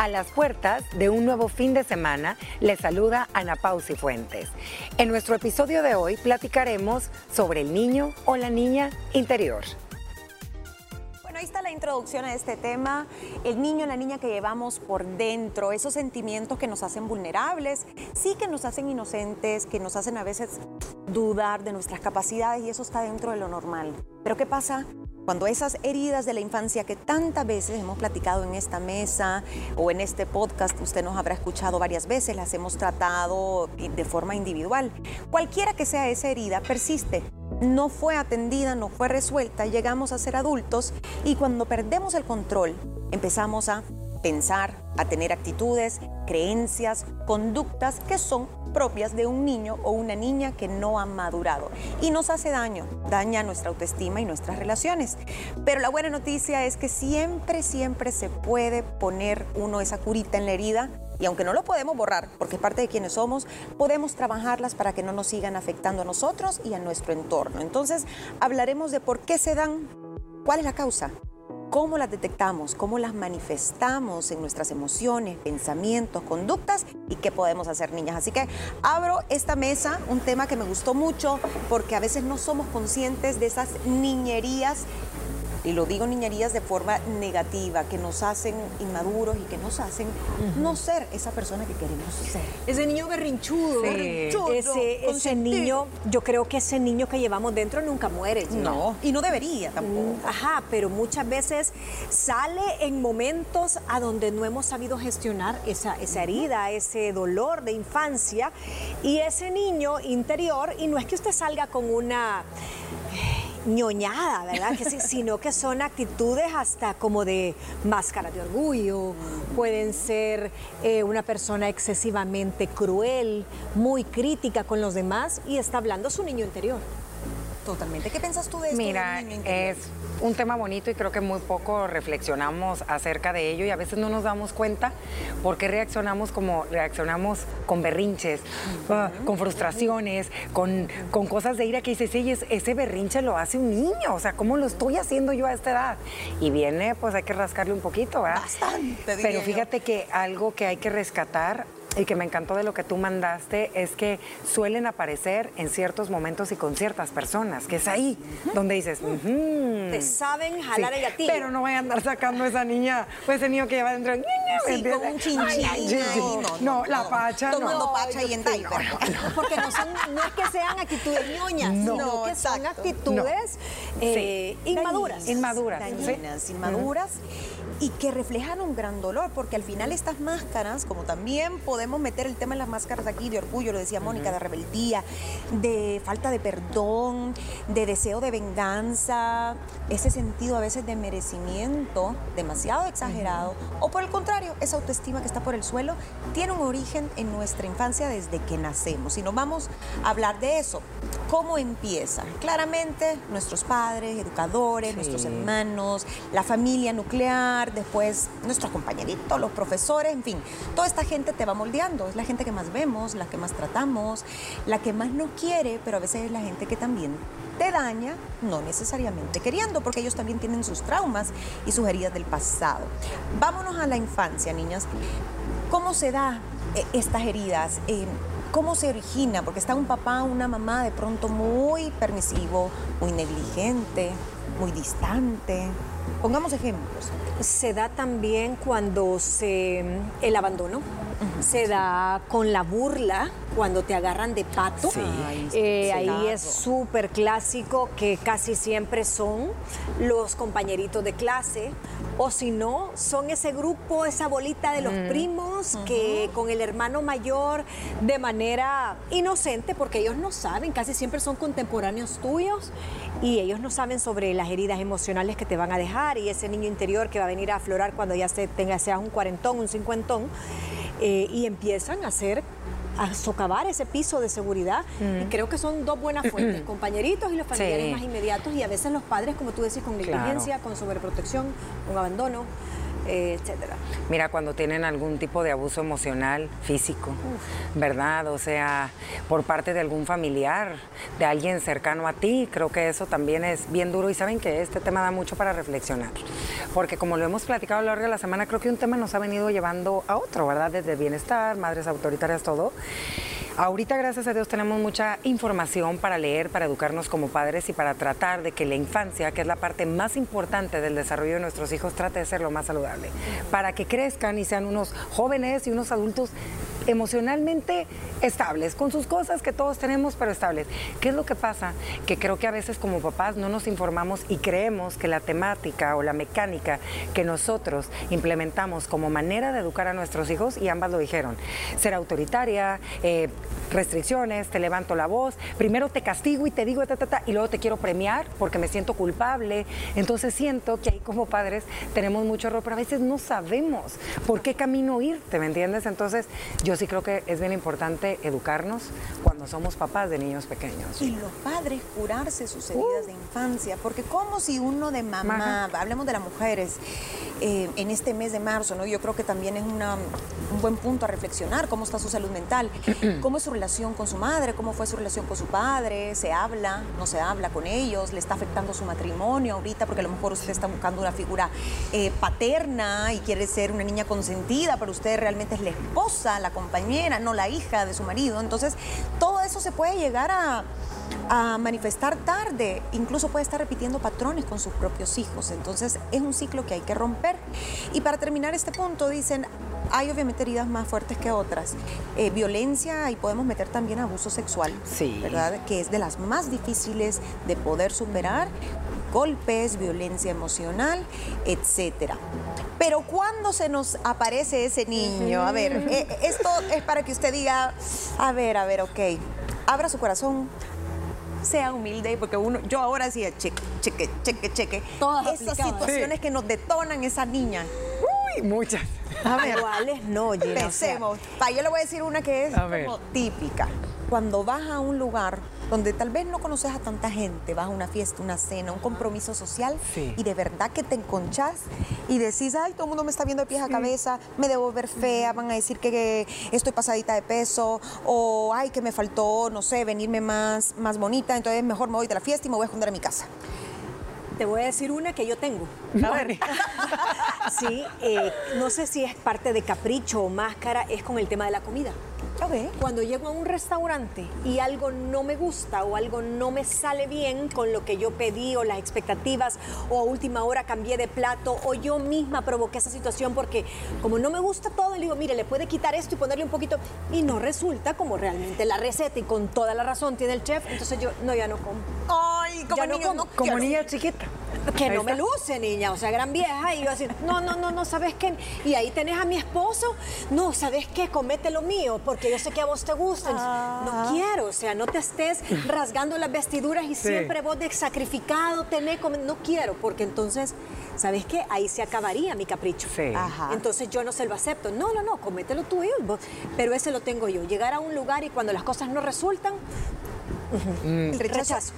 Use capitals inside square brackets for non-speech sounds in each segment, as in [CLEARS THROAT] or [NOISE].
A las puertas de un nuevo fin de semana, les saluda Ana Pausi Fuentes. En nuestro episodio de hoy platicaremos sobre el niño o la niña interior. Bueno, ahí está la introducción a este tema, el niño o la niña que llevamos por dentro, esos sentimientos que nos hacen vulnerables, sí que nos hacen inocentes, que nos hacen a veces dudar de nuestras capacidades y eso está dentro de lo normal. Pero ¿qué pasa cuando esas heridas de la infancia que tantas veces hemos platicado en esta mesa o en este podcast, usted nos habrá escuchado varias veces, las hemos tratado de forma individual. Cualquiera que sea esa herida, persiste. No fue atendida, no fue resuelta, llegamos a ser adultos y cuando perdemos el control empezamos a pensar, a tener actitudes, creencias, conductas que son propias de un niño o una niña que no ha madurado y nos hace daño, daña nuestra autoestima y nuestras relaciones. Pero la buena noticia es que siempre, siempre se puede poner uno esa curita en la herida y aunque no lo podemos borrar, porque es parte de quienes somos, podemos trabajarlas para que no nos sigan afectando a nosotros y a nuestro entorno. Entonces, hablaremos de por qué se dan, cuál es la causa, cómo las detectamos, cómo las manifestamos en nuestras emociones, pensamientos, conductas y qué podemos hacer niñas. Así que abro esta mesa, un tema que me gustó mucho porque a veces no somos conscientes de esas niñerías y lo digo niñerías de forma negativa, que nos hacen inmaduros y que nos hacen no ser esa persona que queremos ser. Ese niño berrinchudo, berrinchudo ese, ese, niño, yo creo que ese niño que llevamos dentro nunca muere. No, y no debería tampoco. Mm, ajá, pero muchas veces sale en momentos a donde no hemos sabido gestionar esa, esa herida, ese dolor de infancia y ese niño interior, y no es que usted salga con una ñoñada, ¿verdad? Que sí, [LAUGHS] sino que son actitudes hasta como de máscara de orgullo, pueden ser eh, una persona excesivamente cruel, muy crítica con los demás y está hablando su niño interior. Totalmente. ¿Qué piensas tú de esto? Mira, es un tema bonito y creo que muy poco reflexionamos acerca de ello y a veces no nos damos cuenta por qué reaccionamos como reaccionamos con berrinches, ah, con frustraciones, con, con, cosas de ira que dices, sí, ese berrinche lo hace un niño, o sea, ¿cómo lo estoy haciendo yo a esta edad? Y viene, pues hay que rascarle un poquito, ¿verdad? Bastante. Pero fíjate que algo que hay que rescatar y que me encantó de lo que tú mandaste es que suelen aparecer en ciertos momentos y con ciertas personas, que es ahí donde dices, te saben jalar el gatillo. Pero no voy a andar sacando a esa niña o ese niño que lleva dentro. Sí, con un chinchín. No, la pacha Tomando no. pacha y en no, Porque no, son, no es que sean actitudes ñoñas, sino que son actitudes eh, inmaduras. Inmaduras. Dañinas, inmaduras y que reflejan un gran dolor, porque al final estas máscaras, como también podemos meter el tema en las máscaras aquí de orgullo, lo decía Mónica, de rebeldía, de falta de perdón, de deseo de venganza, ese sentido a veces de merecimiento demasiado exagerado, o por el contrario, esa autoestima que está por el suelo, tiene un origen en nuestra infancia desde que nacemos. Y nos vamos a hablar de eso. ¿Cómo empieza? Claramente nuestros padres, educadores, nuestros hermanos, la familia nuclear, después nuestros compañeritos, los profesores, en fin, toda esta gente te va es la gente que más vemos, la que más tratamos, la que más nos quiere, pero a veces es la gente que también te daña, no necesariamente queriendo, porque ellos también tienen sus traumas y sus heridas del pasado. Vámonos a la infancia, niñas. ¿Cómo se da eh, estas heridas? Eh, ¿Cómo se origina? Porque está un papá, una mamá de pronto muy permisivo, muy negligente, muy distante. Pongamos ejemplos. Se da también cuando se el abandono, se da con la burla, cuando te agarran de pato. Eh, ahí es súper clásico que casi siempre son los compañeritos de clase o si no, son ese grupo, esa bolita de los primos que con el hermano mayor de manera inocente, porque ellos no saben, casi siempre son contemporáneos tuyos y ellos no saben sobre las heridas emocionales que te van a dejar y ese niño interior que va a venir a aflorar cuando ya se tenga, sea un cuarentón, un cincuentón, eh, y empiezan a hacer a socavar ese piso de seguridad. Y creo que son dos buenas fuentes, compañeritos y los familiares más inmediatos y a veces los padres, como tú decís, con negligencia, con sobreprotección, con abandono. Eh, etcétera. Mira, cuando tienen algún tipo de abuso emocional, físico, ¿verdad? O sea, por parte de algún familiar, de alguien cercano a ti, creo que eso también es bien duro y saben que este tema da mucho para reflexionar, porque como lo hemos platicado a lo largo de la semana, creo que un tema nos ha venido llevando a otro, ¿verdad? Desde bienestar, madres autoritarias, todo. Ahorita, gracias a Dios, tenemos mucha información para leer, para educarnos como padres y para tratar de que la infancia, que es la parte más importante del desarrollo de nuestros hijos, trate de ser lo más saludable. Para que crezcan y sean unos jóvenes y unos adultos emocionalmente estables, con sus cosas que todos tenemos, pero estables. ¿Qué es lo que pasa? Que creo que a veces como papás no nos informamos y creemos que la temática o la mecánica que nosotros implementamos como manera de educar a nuestros hijos, y ambas lo dijeron, ser autoritaria, eh, restricciones, te levanto la voz, primero te castigo y te digo, ta, ta, y luego te quiero premiar porque me siento culpable. Entonces siento que ahí como padres tenemos mucho error, pero a veces no sabemos por qué camino ir, ¿te me entiendes? Entonces yo sí creo que es bien importante educarnos cuando somos papás de niños pequeños. Y los padres curarse sus heridas de infancia, porque como si uno de mamá, hablemos de las mujeres, eh, en este mes de marzo, ¿no? Yo creo que también es un buen punto a reflexionar cómo está su salud mental, [CLEARS THROAT] cómo es su relación con su madre, cómo fue su relación con su padre, se habla, no se habla con ellos, le está afectando su matrimonio ahorita, porque a lo mejor usted está buscando una figura eh, paterna y quiere ser una niña consentida, pero usted realmente es la esposa, la compañera, no la hija de su marido. Entonces, todo eso se puede llegar a, a manifestar tarde, incluso puede estar repitiendo patrones con sus propios hijos. Entonces es un ciclo que hay que romper. Y para terminar este punto, dicen, hay obviamente heridas más fuertes que otras. Eh, violencia y podemos meter también abuso sexual, sí. ¿verdad? Que es de las más difíciles de poder superar. Golpes, violencia emocional, etcétera. Pero cuando se nos aparece ese niño, a ver, eh, esto es para que usted diga, a ver, a ver, ok, abra su corazón, sea humilde, porque uno, yo ahora decía, cheque, cheque, cheque, cheque. Todas Esas situaciones que nos detonan esa niña. Uy, muchas. A ver, ¿cuáles no, Gina? Pensemos. yo le voy a decir una que es como típica. Cuando vas a un lugar donde tal vez no conoces a tanta gente, vas a una fiesta, una cena, un compromiso social y de verdad que te enconchas y decís, ay, todo el mundo me está viendo de pies a cabeza, me debo ver fea, van a decir que estoy pasadita de peso o ay, que me faltó, no sé, venirme más, más bonita, entonces mejor me voy de la fiesta y me voy a esconder a mi casa. Te voy a decir una que yo tengo. A ver. [LAUGHS] sí, eh, no sé si es parte de capricho o máscara, es con el tema de la comida. Cuando llego a un restaurante y algo no me gusta o algo no me sale bien con lo que yo pedí o las expectativas o a última hora cambié de plato o yo misma provoqué esa situación porque como no me gusta todo, le digo, mire, le puede quitar esto y ponerle un poquito y no resulta como realmente la receta y con toda la razón tiene el chef, entonces yo no, ya no como. Ay, como, niña, como niña chiquita que no me luce, niña, o sea, gran vieja, y yo así, no, no, no, no, ¿sabes qué? Y ahí tenés a mi esposo, no, ¿sabes qué? Comete lo mío, porque yo sé que a vos te gusta. No ah. quiero, o sea, no te estés rasgando las vestiduras y siempre vos de sacrificado tenés, no quiero, porque entonces, ¿sabes qué? Ahí se acabaría mi capricho. Sí. Entonces yo no se lo acepto. No, no, no, comete lo tuyo, pero ese lo tengo yo. Llegar a un lugar y cuando las cosas no resultan, Mm.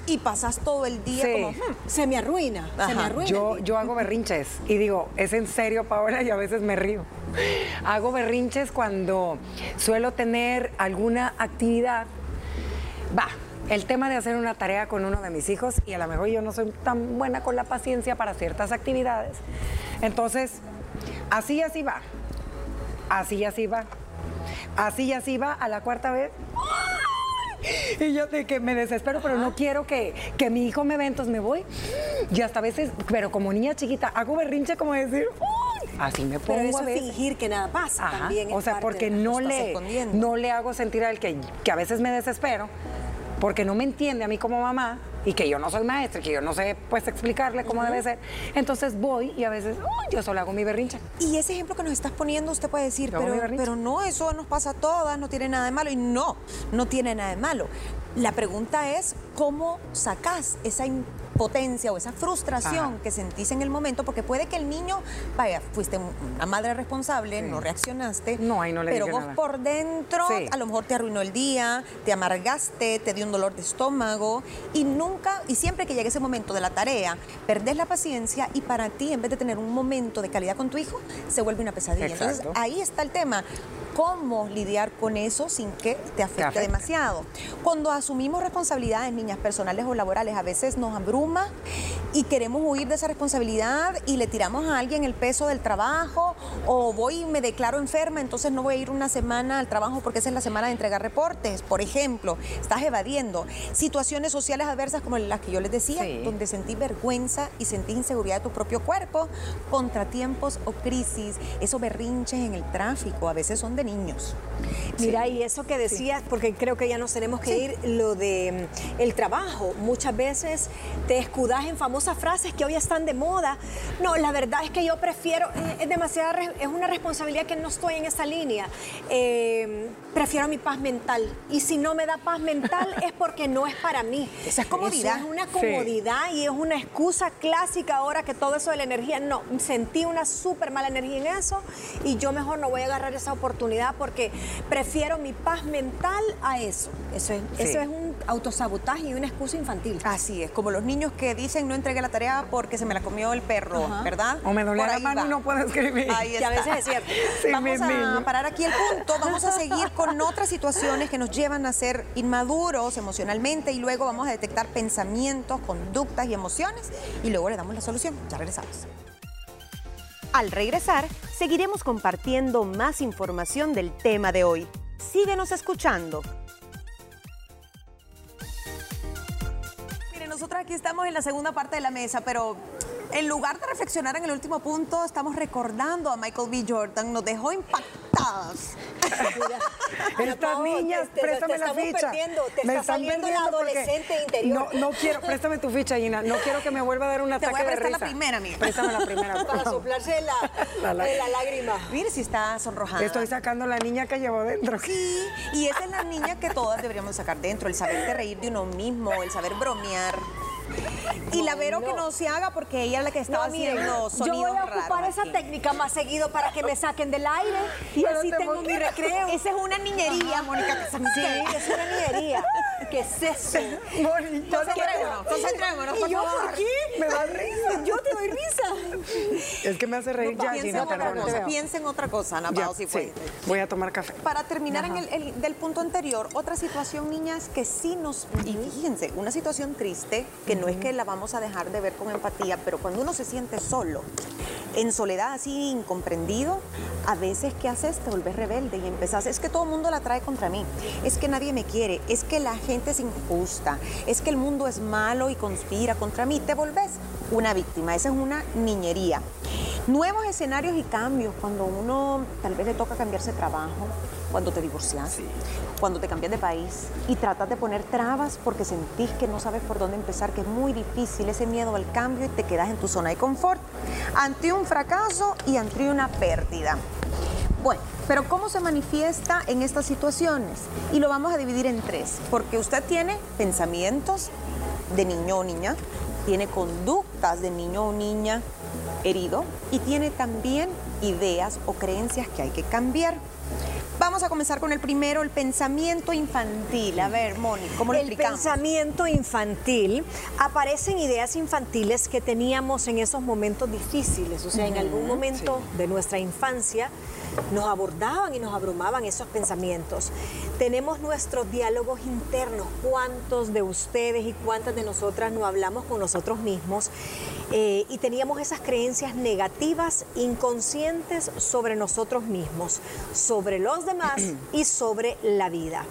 Y pasas todo el día como, hmm, se me arruina, se me arruina. Yo, yo hago berrinches y digo, es en serio, Paola, y a veces me río. Hago berrinches cuando suelo tener alguna actividad. Va, el tema de hacer una tarea con uno de mis hijos y a lo mejor yo no soy tan buena con la paciencia para ciertas actividades. Entonces, así así va. Así así va. Así así va a la cuarta vez. [LAUGHS] Y yo de que me desespero, pero no quiero que, que mi hijo me ve, entonces me voy. Y hasta a veces, pero como niña chiquita, hago berrinche como decir, Así me pongo pero eso a fingir que nada pasa también. o sea, porque no le, no le hago sentir al que, que a veces me desespero, porque no me entiende a mí como mamá y que yo no soy maestra, que yo no sé pues explicarle cómo debe ser. Entonces voy y a veces yo solo hago mi berrincha. Y ese ejemplo que nos estás poniendo, usted puede decir, pero, pero no, eso nos pasa a todas, no tiene nada de malo. Y no, no tiene nada de malo. La pregunta es, ¿cómo sacas esa potencia o esa frustración que sentís en el momento, porque puede que el niño, vaya, fuiste una madre responsable, no reaccionaste, no, ahí no le pero vos por dentro a lo mejor te arruinó el día, te amargaste, te dio un dolor de estómago y nunca, y siempre que llegue ese momento de la tarea, perdés la paciencia y para ti, en vez de tener un momento de calidad con tu hijo, se vuelve una pesadilla. Entonces ahí está el tema cómo lidiar con eso sin que te afecte, demasiado. Cuando asumimos responsabilidades, niñas personales o laborales, a veces nos abruma y queremos huir de esa responsabilidad y le tiramos a alguien el peso del trabajo o voy y me declaro enferma, entonces no voy a ir una semana al trabajo porque esa es la semana de entregar reportes. Por ejemplo, estás evadiendo situaciones sociales adversas como las que yo les decía, donde sentí vergüenza y sentí inseguridad de tu propio cuerpo, contratiempos o crisis, esos berrinches en el tráfico, a veces son de niños. Mira, y eso que decías, porque creo que ya nos tenemos que ir, lo de mm, el trabajo. Muchas veces te escudas en famosas frases que hoy están de moda. No, la verdad es que yo prefiero, eh, es demasiada, es una responsabilidad que no estoy en esa línea. Eh, prefiero mi paz mental. Y si no me da paz mental [LAUGHS] es porque no es para mí. Esa es comodidad. es una comodidad y es una excusa clásica ahora que todo eso de la energía, no, sentí una súper mala energía en eso y yo mejor no voy a agarrar esa oportunidad porque prefiero mi paz mental a eso. Eso es, eso es un autosabotaje y una excusa infantil. Así es, como los niños que dicen no entregué la tarea porque se me la comió el perro, ¿verdad? O me duele la mano y no puedo escribir. Ahí está. a veces es cierto. [LAUGHS] vamos a parar aquí el punto, vamos a [LAUGHS] seguir con otras situaciones que nos llevan a ser inmaduros emocionalmente y luego vamos a detectar pensamientos, conductas y emociones y luego le damos la solución. Ya regresamos. Al regresar, seguiremos compartiendo más información del tema de hoy. Síguenos escuchando. Aquí estamos en la segunda parte de la mesa, pero en lugar de reflexionar en el último punto, estamos recordando a Michael B. Jordan. Nos dejó impactadas. [LAUGHS] Estas niñas, préstame la ficha. te me está saliendo la adolescente interior. No, no quiero, [LAUGHS] préstame tu ficha, Gina. No quiero que me vuelva a dar un ataque de. Te voy a prestar la primera, amiga. Préstame la primera. [LAUGHS] Para soplarse la, la, lágrima. Mire si está sonrojada. Estoy sacando la niña que llevo dentro. Sí, y esa es la niña que todas deberíamos sacar dentro. El saber de reír de uno mismo, el saber bromear. Y la Vero que no se haga porque ella es la que estaba haciendo sonidos Yo voy a ocupar esa técnica más seguido para que me saquen del aire y así tengo mi recreo. Esa es una niñería, Mónica. Sí, es una niñería. ¿Qué es eso? Mónica, concentrémonos, concentrémonos, por ¿Y yo por qué? Me da [LAUGHS] risa. Yo te doy risa. Es que me hace reír ya, Gina, perdón. Piensa en otra cosa, Ana Pao, si fue. Voy a tomar café. Para terminar en el, del punto anterior, otra situación, niñas, que sí nos... Y fíjense, una situación triste que no es que la vamos a dejar de ver con empatía, pero cuando uno se siente solo, en soledad así incomprendido, a veces ¿qué haces? Te vuelves rebelde y empezás, es que todo el mundo la trae contra mí, es que nadie me quiere, es que la gente es injusta, es que el mundo es malo y conspira contra mí, te volvés una víctima, esa es una niñería. Nuevos escenarios y cambios, cuando uno tal vez le toca cambiarse de trabajo, cuando te divorcias, cuando te cambias de país y tratas de poner trabas porque sentís que no sabes por dónde empezar, que es muy difícil ese miedo al cambio y te quedas en tu zona de confort ante un fracaso y ante una pérdida. Bueno, pero ¿cómo se manifiesta en estas situaciones? Y lo vamos a dividir en tres, porque usted tiene pensamientos de niño o niña, tiene conductas de niño o niña herido y tiene también ideas o creencias que hay que cambiar. Vamos a comenzar con el primero, el pensamiento infantil. A ver, Moni, ¿cómo lo el explicamos? El pensamiento infantil, aparecen ideas infantiles que teníamos en esos momentos difíciles, o sea, en algún momento de nuestra infancia nos abordaban y nos abrumaban esos pensamientos. Tenemos nuestros diálogos internos, cuántos de ustedes y cuántas de nosotras no hablamos con nosotros mismos eh, y teníamos esas creencias negativas, inconscientes sobre nosotros mismos, sobre los demás [CLEARS THROAT] y sobre la vida.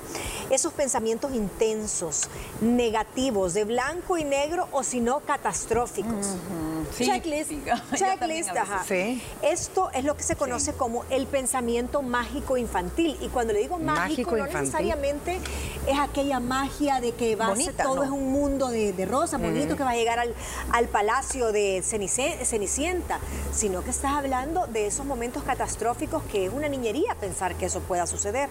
Esos pensamientos intensos, negativos, de blanco y negro o si no catastróficos. checklist. [LAUGHS] Checklist, ajá. Sí. Esto es lo que se conoce como el pensamiento mágico infantil. Y cuando le digo mágico, no necesariamente es aquella magia de que va a ser, todo es un mundo de, rosa, bonito, que va a llegar al, al palacio de Cenicienta, sino que estás hablando de esos momentos catastróficos que es una niñería pensar que eso pueda suceder.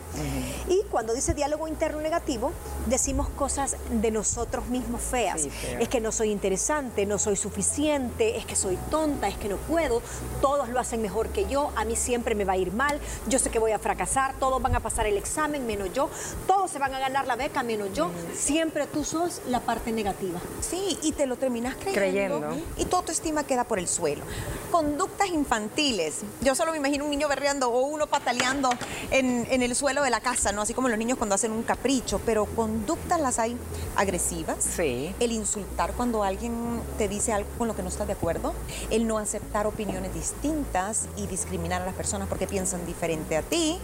Y cuando dice diálogo interno negativo, decimos cosas de nosotros mismos feas. es que no soy interesante, no soy suficiente, es que soy tonta, es que no puedo, todos lo hacen mejor que yo, a mí siempre me va a ir mal, yo sé que voy a fracasar, todos van a pasar el examen menos yo, todos se van a ganar la beca menos yo, siempre tú sos la parte negativa. Sí, y te lo terminas creyendo, creyendo. y tu autoestima queda por el suelo. Conductas infantiles. Yo solo me imagino un niño berreando o uno pataleando en, en el suelo de la casa, ¿no? Así como los niños cuando hacen un capricho, pero conductas las hay agresivas. Sí. El insultar cuando alguien te dice algo con lo que no estás de acuerdo, el no aceptar opiniones distintas y discriminar a las personas porque piensan diferente a ti,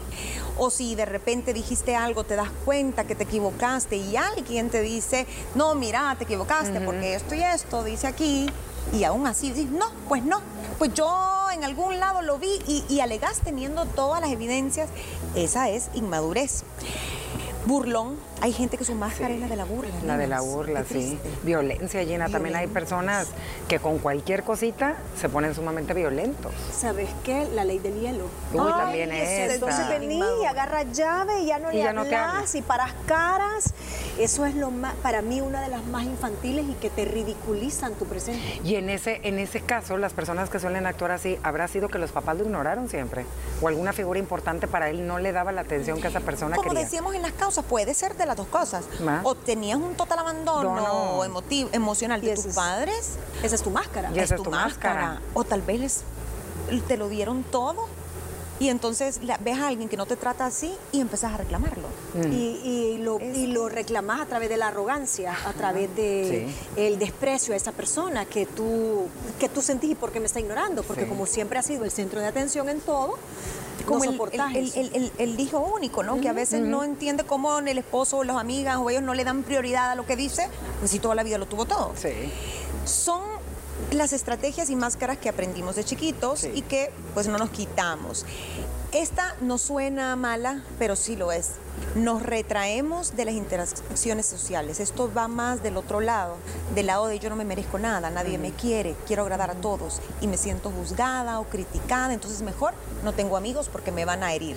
o si de repente dijiste algo, te das cuenta que te equivocaste y alguien te dice, no, mira, te equivocaste porque esto y esto dice aquí, y aún así dices, no, pues no, pues yo en algún lado lo vi y, y alegás teniendo todas las evidencias, esa es inmadurez burlón. Hay gente que su máscara es la de la burla. La de la burla, sí. Violencia, Gina. También hay personas que con cualquier cosita se ponen sumamente violentos. ¿Sabes qué? La ley del hielo. Uy, también es. Entonces vení y agarra llave y ya no y le ya hablas y paras caras. Eso es lo más, para mí una de las más infantiles y que te ridiculizan tu presencia. Y en ese, en ese caso, las personas que suelen actuar así, ¿habrá sido que los papás lo ignoraron siempre? ¿O alguna figura importante para él no le daba la atención que esa persona quería? Como decíamos en las causas, puede ser de las dos cosas. O tenías un total abandono emotivo, emocional de tus padres. Esa es tu máscara. es, tu, máscara. O tal vez te lo dieron todo y entonces ves a alguien que no te trata así y empezás a reclamarlo. Mm. Y, lo, y, lo, reclamas a través de la arrogancia, a través de el desprecio a esa persona que tú, que tú sentís y por qué me está ignorando, porque como siempre ha sido el centro de atención en todo, como el, el, el, hijo único, ¿no? que a veces no entiende cómo el esposo o las amigas o ellos no le dan prioridad a lo que dice, pues si toda la vida lo tuvo todo. Sí. Son las estrategias y máscaras que aprendimos de chiquitos y que pues no nos quitamos. Esta no suena mala, pero sí lo es. Nos retraemos de las interacciones sociales. Esto va más del otro lado, del lado de yo no me merezco nada, nadie me quiere, quiero agradar a todos y me siento juzgada o criticada, entonces mejor no tengo amigos porque me van a herir.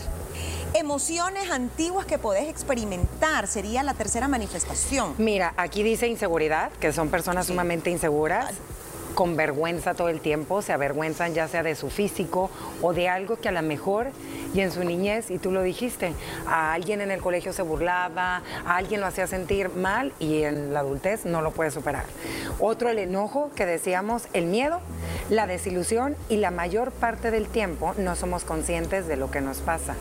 Emociones antiguas que podés experimentar sería la tercera manifestación. Mira, aquí dice inseguridad, que son personas sumamente inseguras con vergüenza todo el tiempo, se avergüenzan ya sea de su físico o de algo que a lo mejor y en su niñez, y tú lo dijiste, a alguien en el colegio se burlaba, a alguien lo hacía sentir mal y en la adultez no lo puede superar. Otro, el enojo, que decíamos, el miedo, la desilusión y la mayor parte del tiempo no somos conscientes de lo que nos pasa.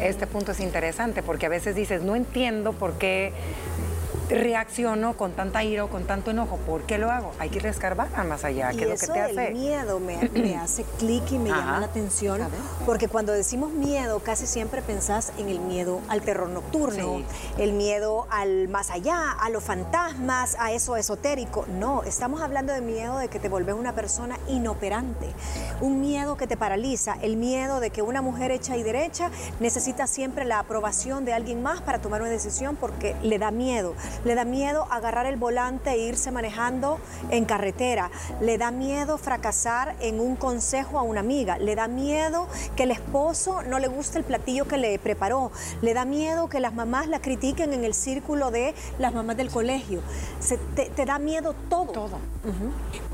Este punto es interesante porque a veces dices, no entiendo por qué reacciono con tanta ira o con tanto enojo? ¿Por qué lo hago? Hay que rescarbar más allá. ¿Qué es lo que te hace? El miedo [CLEARS THROAT] me, hace clic y me llama la atención. Porque cuando decimos miedo, casi siempre pensás en el miedo al terror nocturno, el miedo al más allá, a los fantasmas, a eso esotérico. No, estamos hablando de miedo de que te volvés una persona inoperante. Un miedo que te paraliza. El miedo de que una mujer hecha y derecha necesita siempre la aprobación de alguien más para tomar una decisión porque le da miedo le da miedo agarrar el volante e irse manejando en carretera, le da miedo fracasar en un consejo a una amiga, le da miedo que el esposo no le guste el platillo que le preparó, le da miedo que las mamás la critiquen en el círculo de las mamás del colegio. te, da miedo todo. Todo.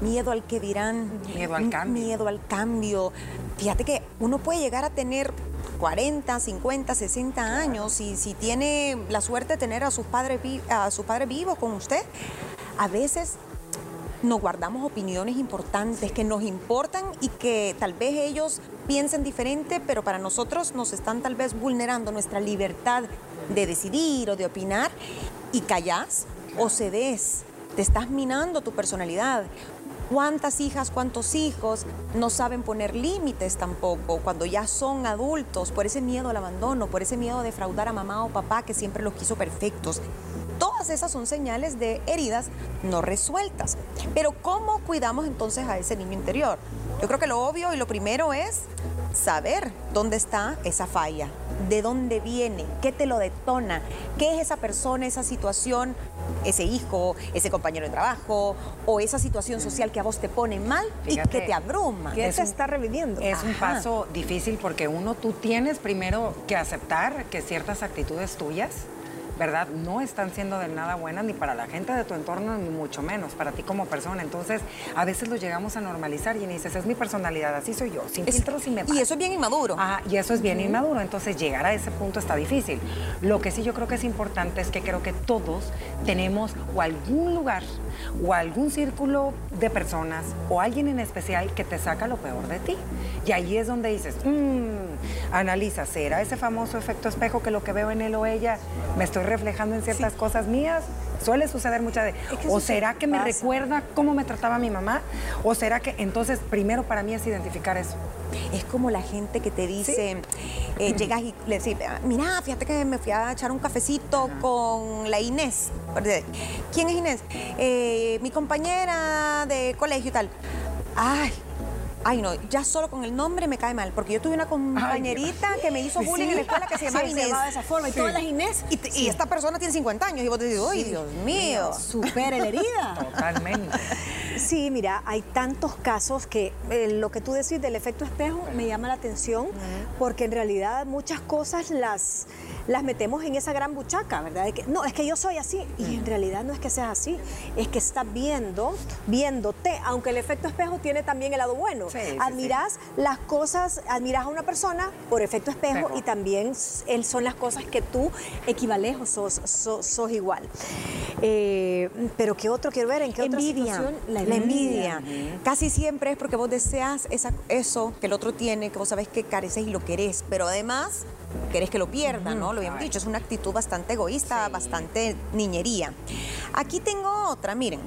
Miedo al que dirán. Miedo al cambio. Miedo al cambio. Fíjate que uno puede llegar a tener 40, 50, 60 años y si tiene la suerte de tener a sus padres, a sus padres vivos con usted, a veces nos guardamos opiniones importantes que nos importan y que tal vez ellos piensen diferente, pero para nosotros nos están tal vez vulnerando nuestra libertad de decidir o de opinar y callas o cedes. Te estás minando tu personalidad ¿Cuántas hijas, cuántos hijos no saben poner límites tampoco cuando ya son adultos por ese miedo al abandono, por ese miedo a defraudar a mamá o papá que siempre los quiso perfectos? Todas esas son señales de heridas no resueltas. Pero ¿cómo cuidamos entonces a ese niño interior? Yo creo que lo obvio y lo primero es saber dónde está esa falla, de dónde viene, qué te lo detona, qué es esa persona, esa situación, ese hijo, ese compañero de trabajo o esa situación social que a vos te pone mal y que te abruma. ¿Qué se está reviviendo? Es un paso difícil porque uno, tú tienes primero que aceptar que ciertas actitudes tuyas ¿verdad? No están siendo de nada buenas ni para la gente de tu entorno, ni mucho menos para ti como persona. Entonces, a veces lo llegamos a normalizar y dices, es mi personalidad, así soy yo, sin filtros y me Y eso es bien inmaduro. Ah, y eso es bien inmaduro. Entonces, llegar a ese punto está difícil. Lo que sí yo creo que es importante es que creo que todos tenemos o algún lugar o algún círculo de personas o alguien en especial que te saca lo peor de ti. Y ahí es donde dices, mmm, analiza, ¿será ese famoso efecto espejo que lo que veo en él o ella me estoy reflejando en ciertas cosas mías? Suele suceder muchas veces. ¿O será que me recuerda cómo me trataba mi mamá? ¿O será que entonces primero para mí es identificar eso? Es como la gente que te dice, eh, [CLEARS THROAT] llegas y le dices, mira, fíjate que me fui a echar un cafecito con la Inés. ¿Quién es Inés? Eh, mi compañera de colegio y tal. Ay, Ay, no, ya solo con el nombre me cae mal, porque yo tuve una compañerita que me hizo bullying en la escuela que se llamaba Inés. de esa forma, y todas las Inés. Y, esta persona tiene 50 años, y vos te dices, ¡ay, Dios mío! Supera la herida. Totalmente. [LAUGHS] Sí, mira, hay tantos casos que eh, lo que tú decís del efecto espejo me llama la atención, porque en realidad muchas cosas las las metemos en esa gran buchaca, ¿verdad? que, no, es que yo soy así. Y en realidad no es que seas así, es que estás viendo, viéndote, aunque el efecto espejo tiene también el lado bueno. admiras las cosas, admiras a una persona por efecto espejo, y también son las cosas que tú equivales o sos, sos, igual. Eh, pero ¿qué otro quiero ver? ¿En qué envidia, otra situación? La envidia. Casi siempre es porque vos deseas esa, eso que el otro tiene, que vos sabés que careces y lo querés, pero además querés que lo pierda, ¿no? Lo habíamos dicho, es una actitud bastante egoísta, bastante niñería. Aquí tengo otra, miren.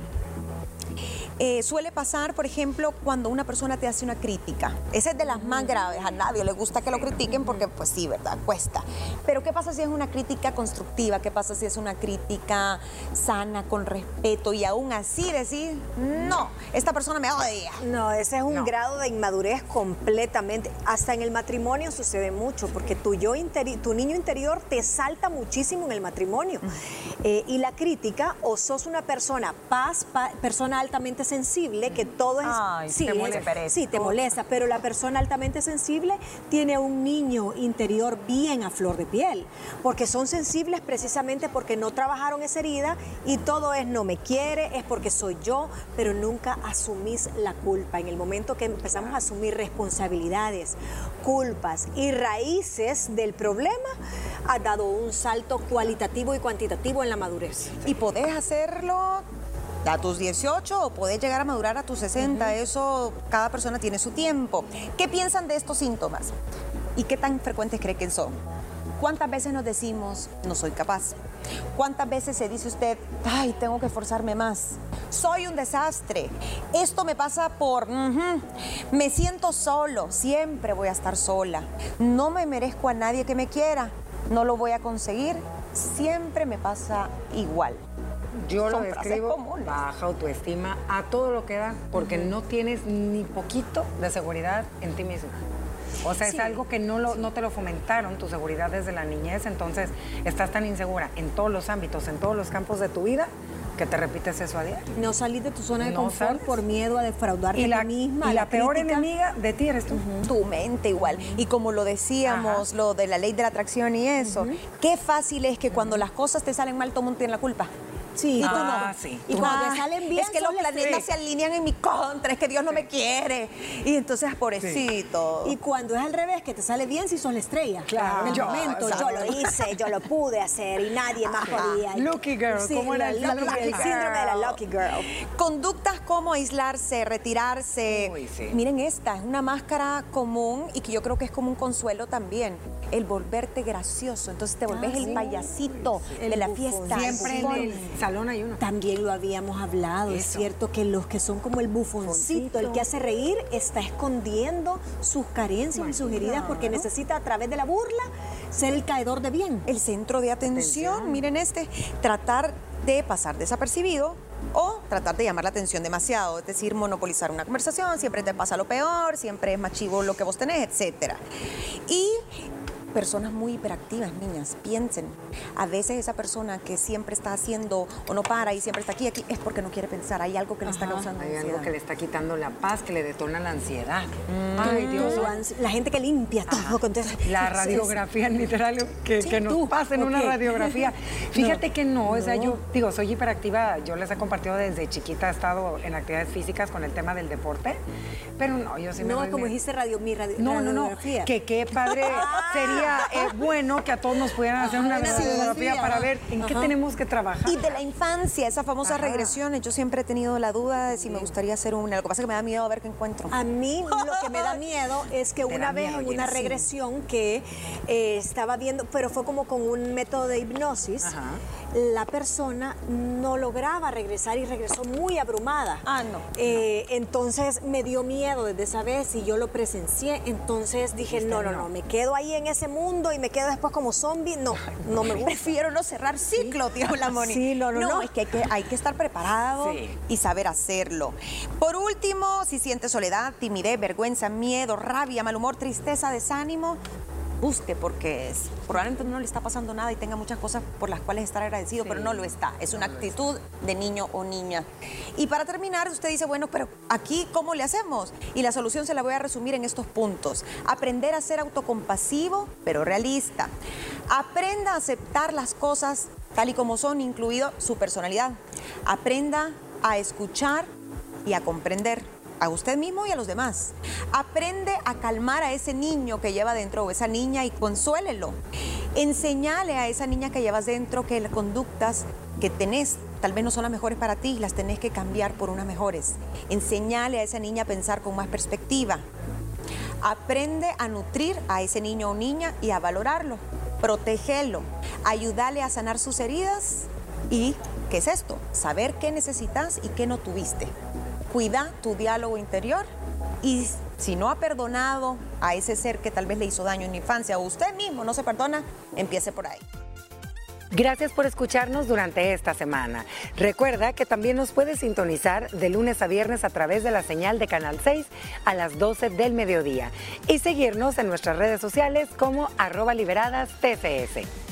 Eh, suele pasar, por ejemplo, cuando una persona te hace una crítica. Esa es de las más graves. A nadie le gusta que lo critiquen porque, pues sí, ¿verdad? Cuesta. Pero ¿qué pasa si es una crítica constructiva? ¿Qué pasa si es una crítica sana, con respeto y aún así decir, no, esta persona me odia? No, ese es un grado de inmadurez completamente. Hasta en el matrimonio sucede mucho porque tu, yo tu niño interior te salta muchísimo en el matrimonio. Eh, y la crítica, o sos una persona paz, persona altamente sensible, que todo es... sí, te molesta. sí, te molesta, pero la persona altamente sensible tiene un niño interior bien a flor de piel, porque son sensibles precisamente porque no trabajaron esa herida y todo es no me quiere, es porque soy yo, pero nunca asumís la culpa. En el momento que empezamos a asumir responsabilidades, culpas y raíces del problema, ha dado un salto cualitativo y cuantitativo en la madurez. Y podés hacerlo a tus 18 o podés llegar a madurar a tus 60. Eso, cada persona tiene su tiempo. ¿Qué piensan de estos síntomas? ¿Y qué tan frecuentes creen que son? ¿Cuántas veces nos decimos, no soy capaz? ¿Cuántas veces se dice usted, ay, tengo que esforzarme más? Soy un desastre. Esto me pasa por, me siento solo, siempre voy a estar sola. No me merezco a nadie que me quiera, no lo voy a conseguir, siempre me pasa igual. Yo lo describo baja autoestima a todo lo que da, porque no tienes ni poquito de seguridad en ti mismo. O sea, es algo que no, lo, no te lo fomentaron, tu seguridad desde la niñez, entonces estás tan insegura en todos los ámbitos, en todos los campos de tu vida, que te repites eso a diario. No salir de tu zona de confort por miedo a defraudarte a ti misma. Y la, peor enemiga de ti eres tú. Tu mente igual. Y como lo decíamos, lo de la ley de la atracción y eso, qué fácil es que cuando las cosas te salen mal, todo el mundo tiene la culpa. Sí, y tú ah, no. Y cuando salen bien, es que los planetas se alinean en mi contra, es que Dios no me quiere. Y entonces, pobrecito. Y cuando es al revés, que te sale bien si sos la estrella. Claro. En el momento, yo lo hice, yo lo pude hacer y nadie más podía. Lucky girl, ¿cómo era el, síndrome de la lucky girl? Conductas como aislarse, retirarse. Miren esta, es una máscara común y que yo creo que es como un consuelo también. El volverte gracioso. Entonces te volvés ah, el payasito de la fiesta. Siempre en el salón hay uno. También lo habíamos hablado, es cierto que los que son como el bufoncito, el que hace reír, está escondiendo sus carencias y sus heridas porque necesita a través de la burla ser el caedor de bien. El centro de atención, miren este, tratar de pasar desapercibido o tratar de llamar la atención demasiado, es decir, monopolizar una conversación, siempre te pasa lo peor, siempre es más chivo lo que vos tenés, etc. Y personas muy hiperactivas, niñas, piensen. A veces esa persona que siempre está haciendo o no para y siempre está aquí, aquí, es porque no quiere pensar. Hay algo que le está causando Hay algo que le está quitando la paz, que le detona la ansiedad. Mm. Ay, Dios. La gente que limpia todo. Con la radiografía, literal, que, que nos pasen una radiografía. [LAUGHS] Fíjate que no, o sea, yo digo, soy hiperactiva, yo les he compartido desde chiquita, he estado en actividades físicas con el tema del deporte, pero no, yo sí me No, como dijiste radio, mi radio, no. No, no, que qué padre [LAUGHS] sería es bueno que a todos nos pudieran hacer una radiografía para ver en qué tenemos que trabajar. Y de la infancia, esas famosas regresiones, yo siempre he tenido la duda de si me gustaría hacer una. Lo que pasa es que me da miedo a ver qué encuentro. A mí lo que me da miedo es que [LAUGHS] una vez en una regresión que eh, estaba viendo, pero fue como con un método de hipnosis, la persona no lograba regresar y regresó muy abrumada. Ah, no. Eh, entonces me dio miedo desde esa vez y yo lo presencié. Entonces dije, no, no, no, me quedo ahí en ese mundo y me quedo después como zombie. No, no me gusta. Prefiero no cerrar ciclo, tío la [LAUGHS] Moni. Sí, no, no, no. es que hay, que estar preparado y saber hacerlo. Por último, si sientes soledad, timidez, vergüenza, miedo, rabia, mal humor, tristeza, desánimo, busque porque probablemente no le está pasando nada y tenga muchas cosas por las cuales estar agradecido, pero no lo está. Es una actitud de niño o niña. Y para terminar, usted dice, bueno, pero aquí, ¿cómo le hacemos? Y la solución se la voy a resumir en estos puntos. Aprender a ser autocompasivo, pero realista. Aprenda a aceptar las cosas tal y como son, incluido su personalidad. Aprenda a escuchar y a comprender a usted mismo y a los demás. Aprende a calmar a ese niño que lleva dentro o esa niña y consuélelo. Enseñale a esa niña que llevas dentro que las conductas que tenés tal vez no son las mejores para ti, las tenés que cambiar por unas mejores. Enseñale a esa niña a pensar con más perspectiva. Aprende a nutrir a ese niño o niña y a valorarlo. Protegelo. Ayúdale a sanar sus heridas y, ¿qué es esto? Saber qué necesitas y qué no tuviste cuida tu diálogo interior y si no ha perdonado a ese ser que tal vez le hizo daño en la infancia o usted mismo no se perdona, empiece por ahí. Gracias por escucharnos durante esta semana. Recuerda que también nos puedes sintonizar de lunes a viernes a través de la señal de Canal 6 a las 12 del mediodía y seguirnos en nuestras redes sociales como arroba liberadas TCS.